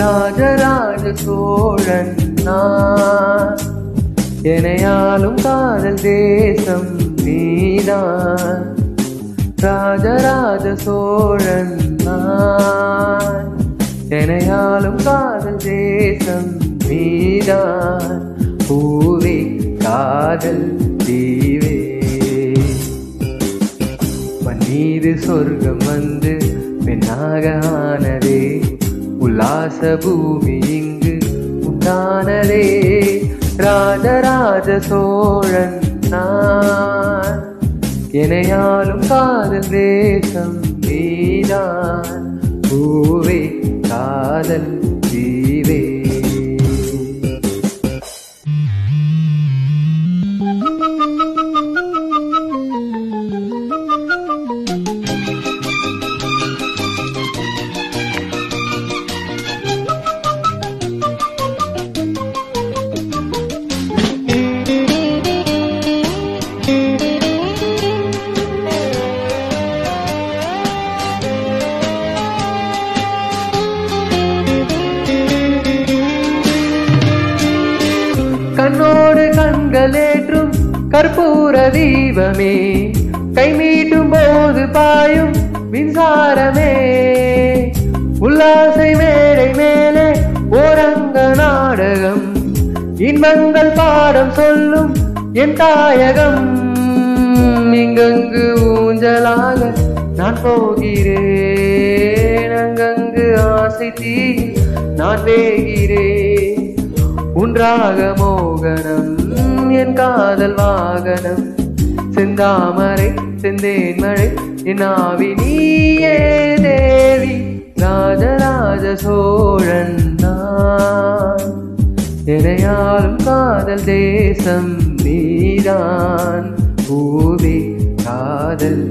ராஜராஜ சோழன் நான். எனையாலும் காதல் தேசம் நீதான். ராஜராஜ சோழன் நான். எனையாலும் காதல் தேசம் நீதான். பூவே காதல் தீவே. பன்னீரு சொர்க்கம் வந்து பெண்ணாக ஆனதே. உல்லாச பூமி இங்கு உண்டானதே. ராஜராஜ சோழன் நான். எனையாலும் காதல் தேசம் நீதான். பூவே காதல் கண்களேற்றும் கற்பூர தீபமே. கைமீட்டும் போது பாயும் மின்சாரமே. உல்லாசை மேடை மேலே ஓரங்க நாடகம். இன்பங்கள் பாடம் சொல்லும் என் தாயகம். இங்கங்கு ஊஞ்சலாக நான் போகிறேன். அங்கங்கு ஆசை தீ நான் வேகிறேன் உன்றாக மோகனம் என் காதல் வாகனம். செந்தாமரை செந்தேன் மழை என் ஆவி நீயே தேவி. ராஜராஜ சோழன் தான் எதையாலும் காதல் தேசம் நீதான். பூவே காதல்